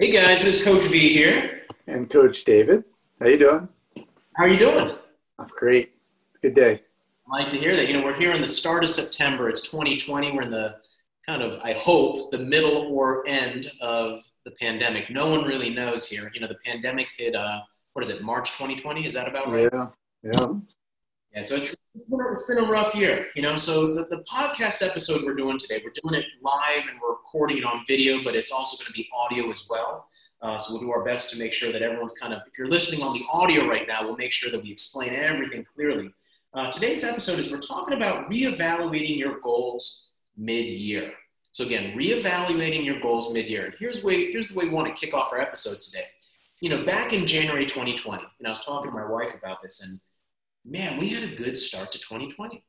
Hey guys, this is Coach V here. And Coach David. How you doing? How are you doing? I'm great. Good day. I like to hear that. You know, we're here in the start of September. It's 2020. We're in the kind of, I hope, the middle or end of the pandemic. No one really knows here. You know, the pandemic hit, uh, what is it, March 2020? Is that about right? Yeah. Yeah. Yeah, so it's, it's been, a, it's been a rough year, you know. So the, the podcast episode we're doing today, we're doing it live and we're recording it on video, but it's also going to be audio as well. Uh, so we'll do our best to make sure that everyone's kind of, if you're listening on the audio right now, we'll make sure that we explain everything clearly. Uh, today's episode is we're talking about reevaluating your goals mid-year. So again, reevaluating your goals mid-year. And here's way, here's the way we want to kick off our episode today. You know, back in January 2020, and I was talking to my wife about this, and man, we had a good start to 2020.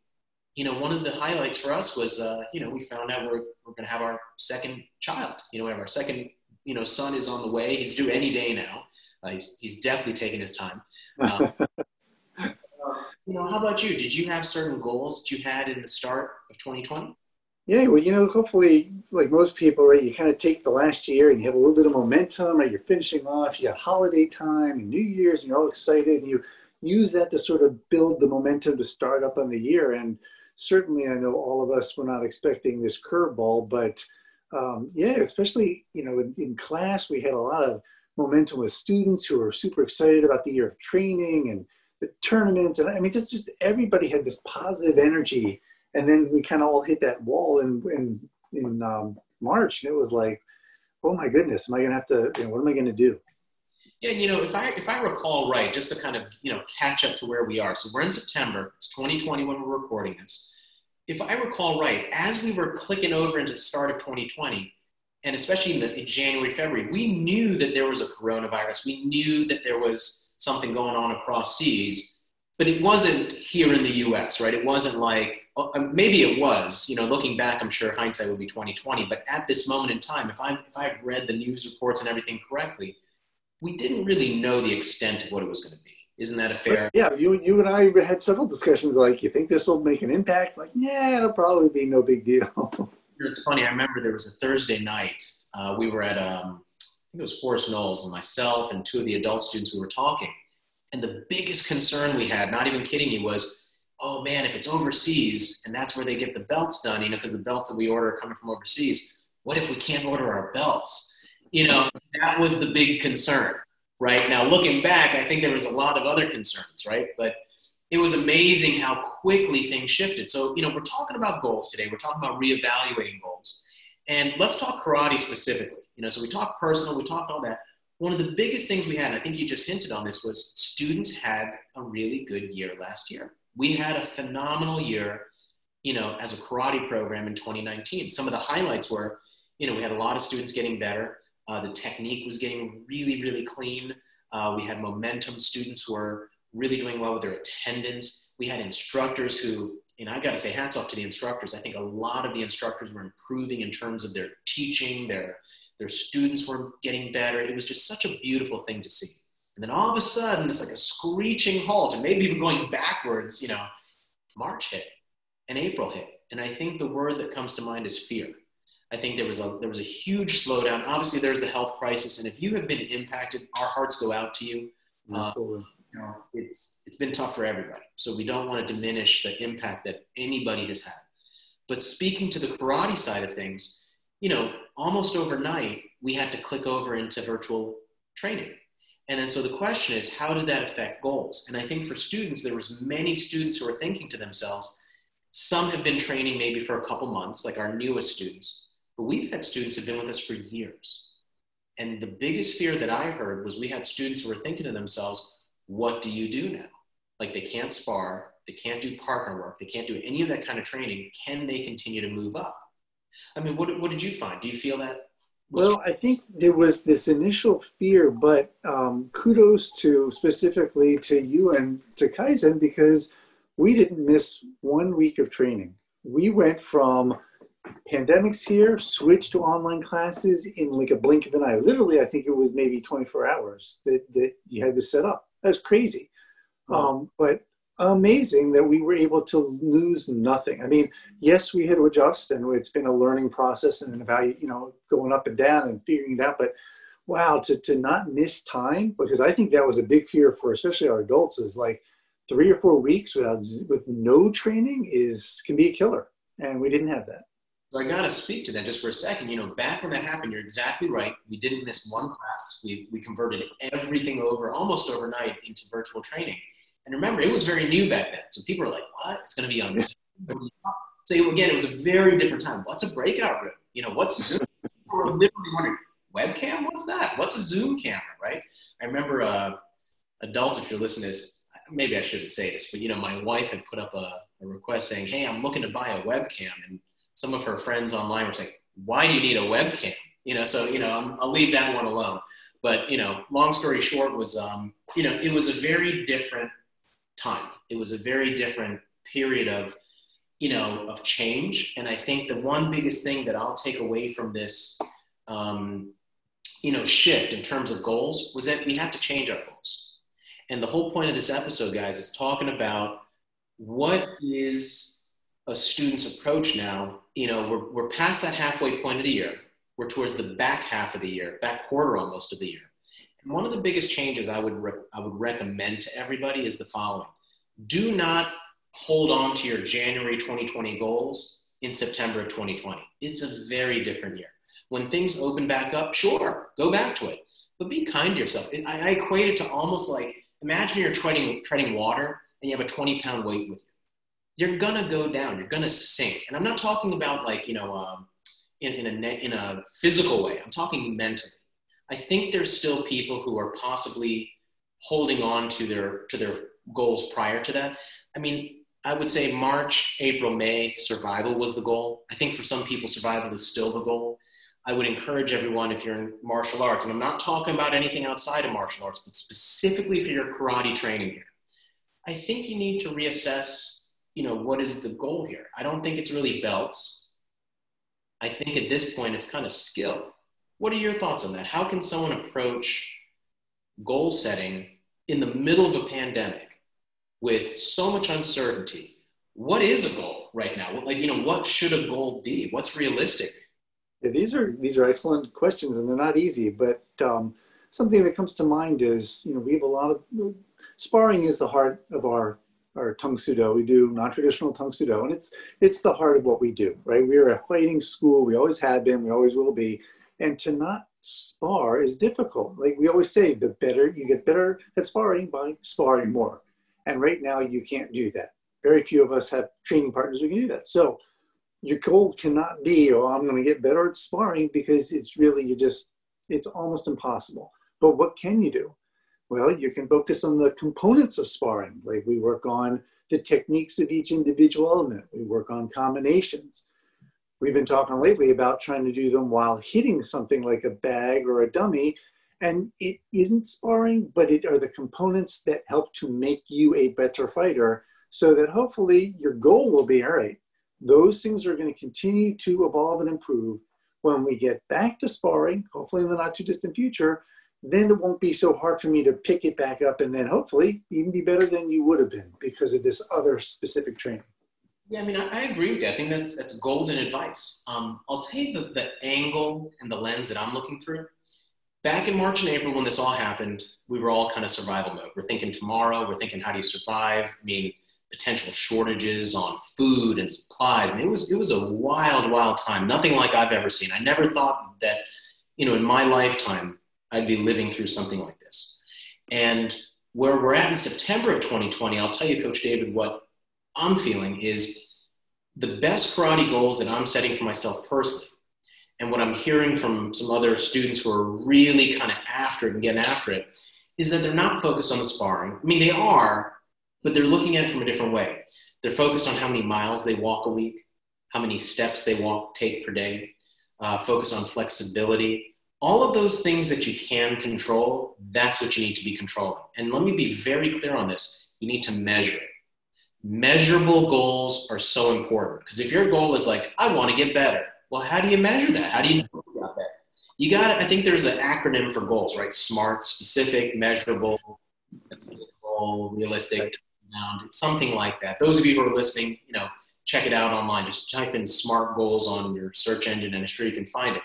You know, one of the highlights for us was, uh, you know, we found out we're, we're going to have our second child. You know, we have our second, you know, son is on the way. He's due any day now. Uh, he's, he's definitely taking his time. Um, uh, you know, how about you? Did you have certain goals that you had in the start of 2020? Yeah, well, you know, hopefully, like most people, right, you kind of take the last year and you have a little bit of momentum, right? You're finishing off, you got holiday time and New Year's, and you're all excited, and you use that to sort of build the momentum to start up on the year. And certainly, I know all of us were not expecting this curveball, but um, yeah, especially you know in, in, class, we had a lot of momentum with students who were super excited about the year of training and the tournaments, and I mean, just just everybody had this positive energy. And then we kind of all hit that wall in in in um, March, and it was like, oh my goodness, am I going to have to? You know, what am I going to do? Yeah, you know, if I if I recall right, just to kind of you know catch up to where we are. So we're in September. It's 2020 when we're recording this. If I recall right, as we were clicking over into the start of 2020, and especially in, the, in January, February, we knew that there was a coronavirus. We knew that there was something going on across seas, but it wasn't here in the U.S. Right? It wasn't like uh, um, maybe it was. You know, looking back, I'm sure hindsight would be 2020. But at this moment in time, if I'm if I've read the news reports and everything correctly we didn't really know the extent of what it was going to be. Isn't that a fair? Yeah, you you and I had several discussions. Like, you think this will make an impact? Like, yeah, it'll probably be no big deal. it's funny. I remember there was a Thursday night. Uh, we were at um, I think it was Forest Knowles and myself and two of the adult students. We were talking, and the biggest concern we had, not even kidding you, was, oh man, if it's overseas and that's where they get the belts done, you know, because the belts that we order are coming from overseas. What if we can't order our belts? You know, that was the big concern, right? Now, looking back, I think there was a lot of other concerns, right? But it was amazing how quickly things shifted. So, you know, we're talking about goals today. We're talking about reevaluating goals. And let's talk karate specifically. You know, so we talk personal, we talk all that. One of the biggest things we had, and I think you just hinted on this, was students had a really good year last year. We had a phenomenal year, you know, as a karate program in 2019. Some of the highlights were, you know, we had a lot of students getting better. Uh, the technique was getting really, really clean. Uh, we had momentum students were really doing well with their attendance. We had instructors who, and I got to say, hats off to the instructors. I think a lot of the instructors were improving in terms of their teaching. Their their students were getting better. It was just such a beautiful thing to see. And then all of a sudden, it's like a screeching halt, and maybe even going backwards. You know, March hit, and April hit, and I think the word that comes to mind is fear. I think there was a there was a huge slowdown. Obviously, there's the health crisis, and if you have been impacted, our hearts go out to you. Uh, you know, it's it's been tough for everybody, so we don't want to diminish the impact that anybody has had. But speaking to the karate side of things, you know, almost overnight we had to click over into virtual training. And then so the question is, how did that affect goals? And I think for students, there was many students who were thinking to themselves, some have been training maybe for a couple months, like our newest students but we've had students who've been with us for years. And the biggest fear that I heard was we had students who were thinking to themselves, what do you do now? Like they can't spar, they can't do partner work, they can't do any of that kind of training. Can they continue to move up? I mean, what, what did you find? Do you feel that? Well, I think there was this initial fear, but um, kudos to specifically to you and to Kaizen because we didn't miss one week of training. We went from pandemics here, switch to online classes in like a blink of an eye. Literally, I think it was maybe 24 hours that, that you had to set up. That's crazy. Wow. Um, but amazing that we were able to lose nothing. I mean, yes, we had to adjust and it's been a learning process and an evaluate, you know, going up and down and figuring it out, but wow, to, to not miss time, because I think that was a big fear for especially our adults is like three or four weeks without with no training is can be a killer. And we didn't have that. So I got to speak to that just for a second. You know, back when that happened, you're exactly right. We didn't miss one class. We, we converted everything over almost overnight into virtual training. And remember, it was very new back then. So people were like, what? It's going to be on Zoom. so again, it was a very different time. What's a breakout room? You know, what's Zoom? People were literally wondering, webcam? What's that? What's a Zoom camera, right? I remember uh, adults, if you're listening to this, maybe I shouldn't say this, but you know, my wife had put up a, a request saying, hey, I'm looking to buy a webcam. And some of her friends online were saying, why do you need a webcam? You know, so, you know, i will leave that one alone. But, you know, long story short was, um, you know, it was a very different time. It was a very different period of, you know, of change. And I think the one biggest thing that I'll take away from this, um, you know, shift in terms of goals was that we have to change our goals. And the whole point of this episode, guys, is talking about what is a student's approach now. You know, we're, we're past that halfway point of the year. We're towards the back half of the year, back quarter almost of the year. And one of the biggest changes I would, re- I would recommend to everybody is the following. Do not hold on to your January 2020 goals in September of 2020. It's a very different year. When things open back up, sure, go back to it. But be kind to yourself. I, I equate it to almost like imagine you're treading, treading water and you have a 20 pound weight with you. You're gonna go down, you're gonna sink. And I'm not talking about like, you know, um, in, in, a, in a physical way, I'm talking mentally. I think there's still people who are possibly holding on to their, to their goals prior to that. I mean, I would say March, April, May, survival was the goal. I think for some people, survival is still the goal. I would encourage everyone if you're in martial arts, and I'm not talking about anything outside of martial arts, but specifically for your karate training here. I think you need to reassess, you know, what is the goal here? I don't think it's really belts. I think at this point it's kind of skill. What are your thoughts on that? How can someone approach goal setting in the middle of a pandemic with so much uncertainty? What is a goal right now? Like, you know, what should a goal be? What's realistic? Yeah, these are these are excellent questions, and they're not easy. But um, something that comes to mind is, you know, we have a lot of sparring is the heart of our our Tang Soo Do. We do non-traditional Tang Soo Do, and it's it's the heart of what we do, right? We are a fighting school. We always have been. We always will be. And to not spar is difficult. Like we always say, the better you get better at sparring by sparring more. And right now, you can't do that. Very few of us have training partners who can do that. So your goal cannot be, oh, I'm going to get better at sparring because it's really, you just, it's almost impossible. But what can you do? Well, you can focus on the components of sparring. Like we work on the techniques of each individual element, we work on combinations. We've been talking lately about trying to do them while hitting something like a bag or a dummy. And it isn't sparring, but it are the components that help to make you a better fighter so that hopefully your goal will be all right, those things are going to continue to evolve and improve. When we get back to sparring, hopefully in the not too distant future, then it won't be so hard for me to pick it back up and then hopefully even be better than you would have been because of this other specific training. Yeah, I mean, I, I agree with you. I think that's that's golden advice. Um, I'll tell you the, the angle and the lens that I'm looking through. Back in March and April, when this all happened, we were all kind of survival mode. We're thinking tomorrow. We're thinking, how do you survive? I mean, potential shortages on food and supplies. I mean, it was it was a wild, wild time. Nothing like I've ever seen. I never thought that, you know, in my lifetime I'd be living through something like this. And where we're at in September of 2020, I'll tell you, Coach David, what I'm feeling is the best karate goals that I'm setting for myself personally, and what I'm hearing from some other students who are really kind of after it and getting after it, is that they're not focused on the sparring. I mean, they are, but they're looking at it from a different way. They're focused on how many miles they walk a week, how many steps they walk take per day, uh, focus on flexibility. All of those things that you can control, that's what you need to be controlling. And let me be very clear on this you need to measure it. Measurable goals are so important because if your goal is like, I want to get better, well, how do you measure that? How do you know you got better? You got it. I think there's an acronym for goals, right? SMART, specific, measurable, realistic, it's something like that. Those of you who are listening, you know, check it out online. Just type in SMART goals on your search engine, and I'm sure you can find it.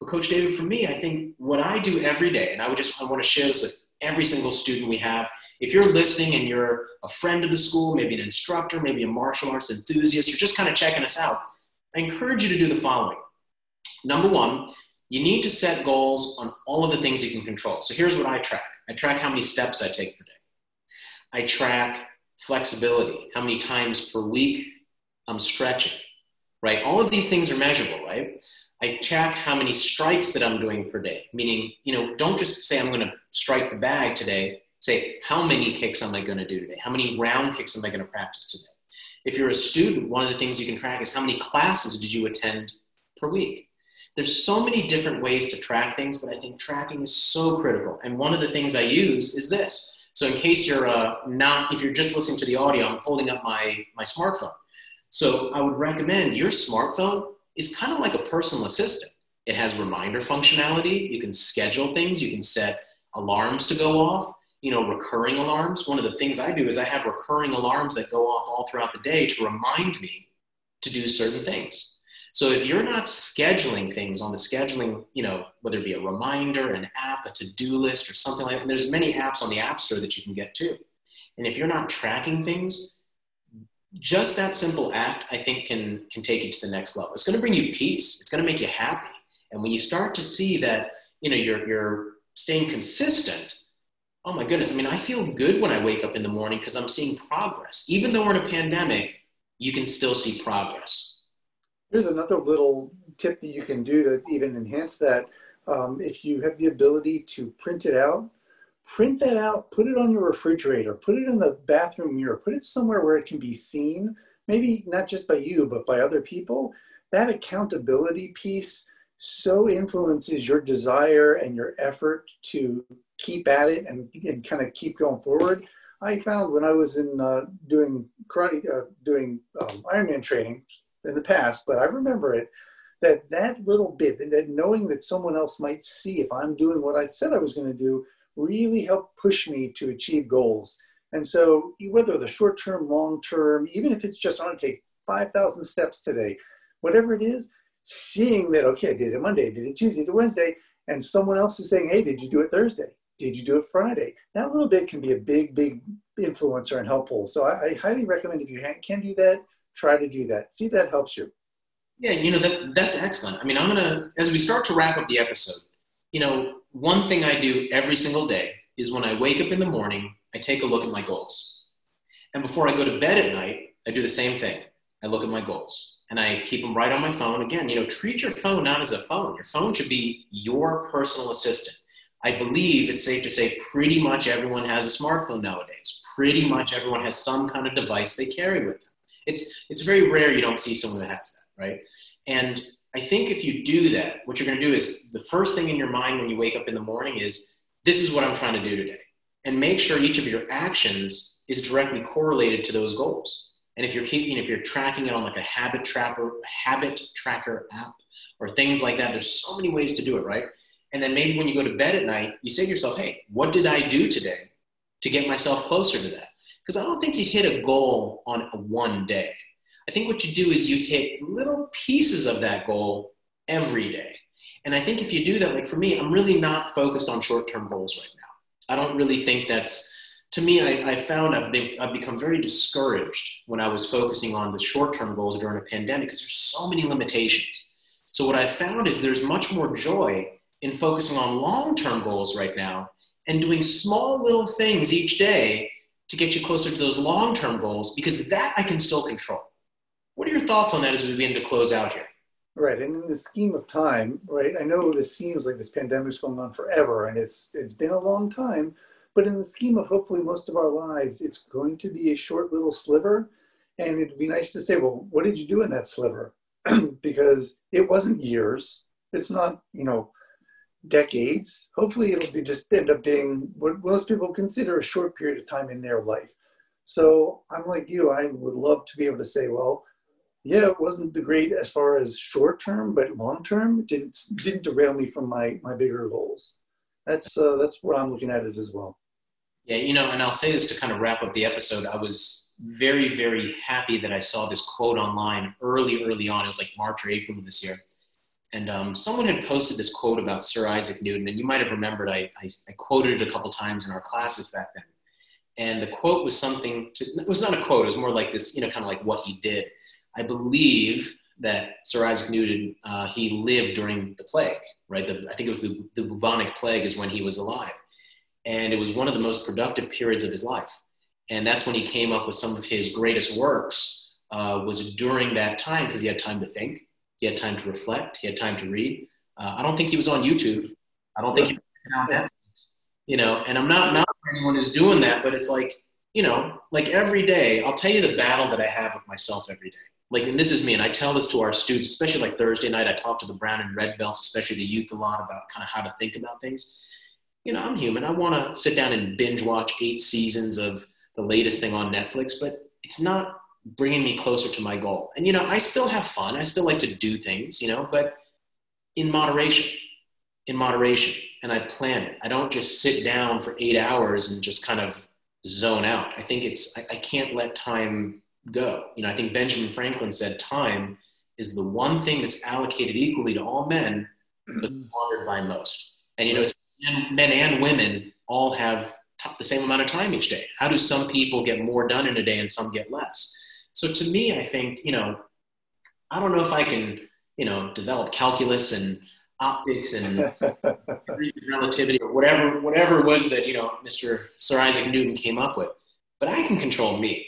But Coach David, for me, I think what I do every day, and I would just I want to share this with every single student we have. If you're listening and you're a friend of the school, maybe an instructor, maybe a martial arts enthusiast, you're just kind of checking us out, I encourage you to do the following. Number one, you need to set goals on all of the things you can control. So here's what I track I track how many steps I take per day, I track flexibility, how many times per week I'm stretching, right? All of these things are measurable, right? I track how many strikes that I'm doing per day, meaning, you know, don't just say I'm going to strike the bag today. Say, how many kicks am I going to do today? How many round kicks am I going to practice today? If you're a student, one of the things you can track is how many classes did you attend per week? There's so many different ways to track things, but I think tracking is so critical. And one of the things I use is this. So in case you're uh, not, if you're just listening to the audio, I'm holding up my, my smartphone. So I would recommend your smartphone is kind of like a personal assistant. It has reminder functionality. You can schedule things. You can set alarms to go off, you know, recurring alarms. One of the things I do is I have recurring alarms that go off all throughout the day to remind me to do certain things. So if you're not scheduling things on the scheduling, you know, whether it be a reminder, an app, a to-do list, or something like that, and there's many apps on the App Store that you can get too. And if you're not tracking things, just that simple act, I think, can can take you to the next level. It's going to bring you peace. It's going to make you happy. And when you start to see that, you know, you're you're staying consistent. Oh my goodness! I mean, I feel good when I wake up in the morning because I'm seeing progress. Even though we're in a pandemic, you can still see progress. Here's another little tip that you can do to even enhance that. Um, if you have the ability to print it out print that out, put it on your refrigerator, put it in the bathroom mirror, put it somewhere where it can be seen, maybe not just by you, but by other people. That accountability piece so influences your desire and your effort to keep at it and, and kind of keep going forward. I found when I was in uh, doing karate, uh, doing um, Ironman training in the past, but I remember it that that little bit, that knowing that someone else might see if I'm doing what I said I was going to do, really help push me to achieve goals. And so, whether the short term, long term, even if it's just I want to take 5,000 steps today, whatever it is, seeing that, okay, I did it Monday, I did it Tuesday, did it Wednesday, and someone else is saying, hey, did you do it Thursday? Did you do it Friday? That little bit can be a big, big influencer and helpful. So I, I highly recommend if you can do that, try to do that. See if that helps you. Yeah, you know, that, that's excellent. I mean, I'm going to, as we start to wrap up the episode, you know, one thing I do every single day is when I wake up in the morning, I take a look at my goals. And before I go to bed at night, I do the same thing. I look at my goals and I keep them right on my phone. Again, you know, treat your phone not as a phone. Your phone should be your personal assistant. I believe it's safe to say pretty much everyone has a smartphone nowadays. Pretty much everyone has some kind of device they carry with them. It's, it's very rare you don't see someone that has that, right? And I think if you do that, what you're going to do is the first thing in your mind when you wake up in the morning is, this is what I'm trying to do today. And make sure each of your actions is directly correlated to those goals. And if you're keeping, if you're tracking it on like a habit tracker, habit tracker app or things like that, there's so many ways to do it, right? And then maybe when you go to bed at night, you say to yourself, hey, what did I do today to get myself closer to that? Because I don't think you hit a goal on one day. I think what you do is you hit little pieces of that goal every day. And I think if you do that, like for me, I'm really not focused on short term goals right now. I don't really think that's, to me, I, I found I've, been, I've become very discouraged when I was focusing on the short term goals during a pandemic because there's so many limitations. So what I found is there's much more joy in focusing on long term goals right now and doing small little things each day to get you closer to those long term goals because that I can still control. What are your thoughts on that as we begin to close out here? Right, and in the scheme of time, right? I know this seems like this pandemic's going on forever, and it's it's been a long time, but in the scheme of hopefully most of our lives, it's going to be a short little sliver, and it'd be nice to say, well, what did you do in that sliver? because it wasn't years. It's not, you know, decades. Hopefully, it'll be just end up being what most people consider a short period of time in their life. So I'm like you. I would love to be able to say, well, yeah, it wasn't the great as far as short term, but long term didn't didn't derail me from my my bigger goals. That's uh, that's what I'm looking at it as well. Yeah, you know, and I'll say this to kind of wrap up the episode. I was very very happy that I saw this quote online early early on. It was like March or April of this year, And um, someone had posted this quote about Sir Isaac Newton, and you might have remembered I, I, I quoted it a couple times in our classes back then. And the quote was something, to, it was not a quote, it was more like this, you know, kind of like what he did. I believe that Sir Isaac Newton, uh, he lived during the plague, right? The, I think it was the, the bubonic plague is when he was alive. And it was one of the most productive periods of his life. And that's when he came up with some of his greatest works uh, was during that time because he had time to think, he had time to reflect, he had time to read. Uh, I don't think he was on YouTube. I don't think he was on Netflix, you know, and I'm not, not anyone who's doing that, but it's like, you know, like every day, I'll tell you the battle that I have with myself every day like, and this is me, and I tell this to our students, especially like Thursday night, I talk to the brown and red belts, especially the youth, a lot about kind of how to think about things. You know, I'm human. I want to sit down and binge watch eight seasons of the latest thing on Netflix, but it's not bringing me closer to my goal. And, you know, I still have fun. I still like to do things, you know, but in moderation, in moderation. And I plan it. I don't just sit down for eight hours and just kind of zone out. I think it's, I, I can't let time go. You know, I think Benjamin Franklin said time is the one thing that's allocated equally to all men, but mm-hmm. squandered by most. And you know, it's men and women all have t- the same amount of time each day. How do some people get more done in a day and some get less? So to me, I think you know, I don't know if I can you know develop calculus and optics and relativity or whatever whatever it was that you know Mr. Sir Isaac Newton came up with, but I can control me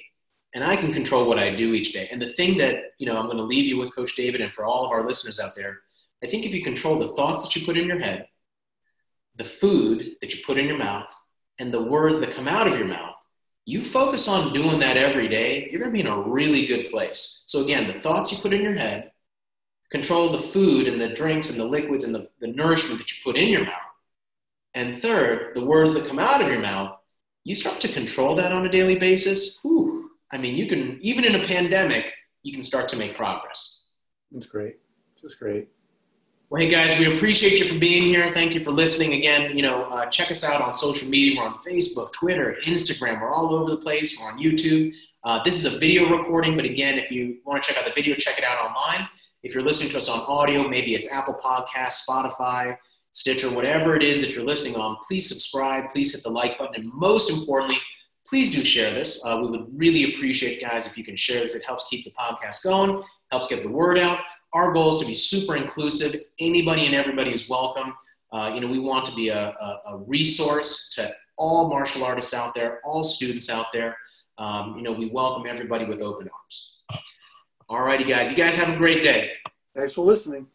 and I can control what I do each day. And the thing that, you know, I'm going to leave you with Coach David and for all of our listeners out there, I think if you control the thoughts that you put in your head, the food that you put in your mouth, and the words that come out of your mouth, you focus on doing that every day, you're going to be in a really good place. So again, the thoughts you put in your head, control the food and the drinks and the liquids and the, the nourishment that you put in your mouth. And third, the words that come out of your mouth, you start to control that on a daily basis. Whew, I mean, you can, even in a pandemic, you can start to make progress. That's great. Just great. Well, hey guys, we appreciate you for being here. Thank you for listening. Again, you know, uh, check us out on social media. We're on Facebook, Twitter, Instagram. We're all over the place. We're on YouTube. Uh, this is a video recording, but again, if you want to check out the video, check it out online. If you're listening to us on audio, maybe it's Apple Podcasts, Spotify, Stitcher, whatever it is that you're listening on, please subscribe. Please hit the like button. And most importantly, please do share this. Uh, we would really appreciate, guys, if you can share this. It helps keep the podcast going, helps get the word out. Our goal is to be super inclusive. Anybody and everybody is welcome. Uh, you know, we want to be a, a, a, resource to all martial artists out there, all students out there. Um, you know, we welcome everybody with open arms. All righty, guys. You guys have a great day. Thanks for listening.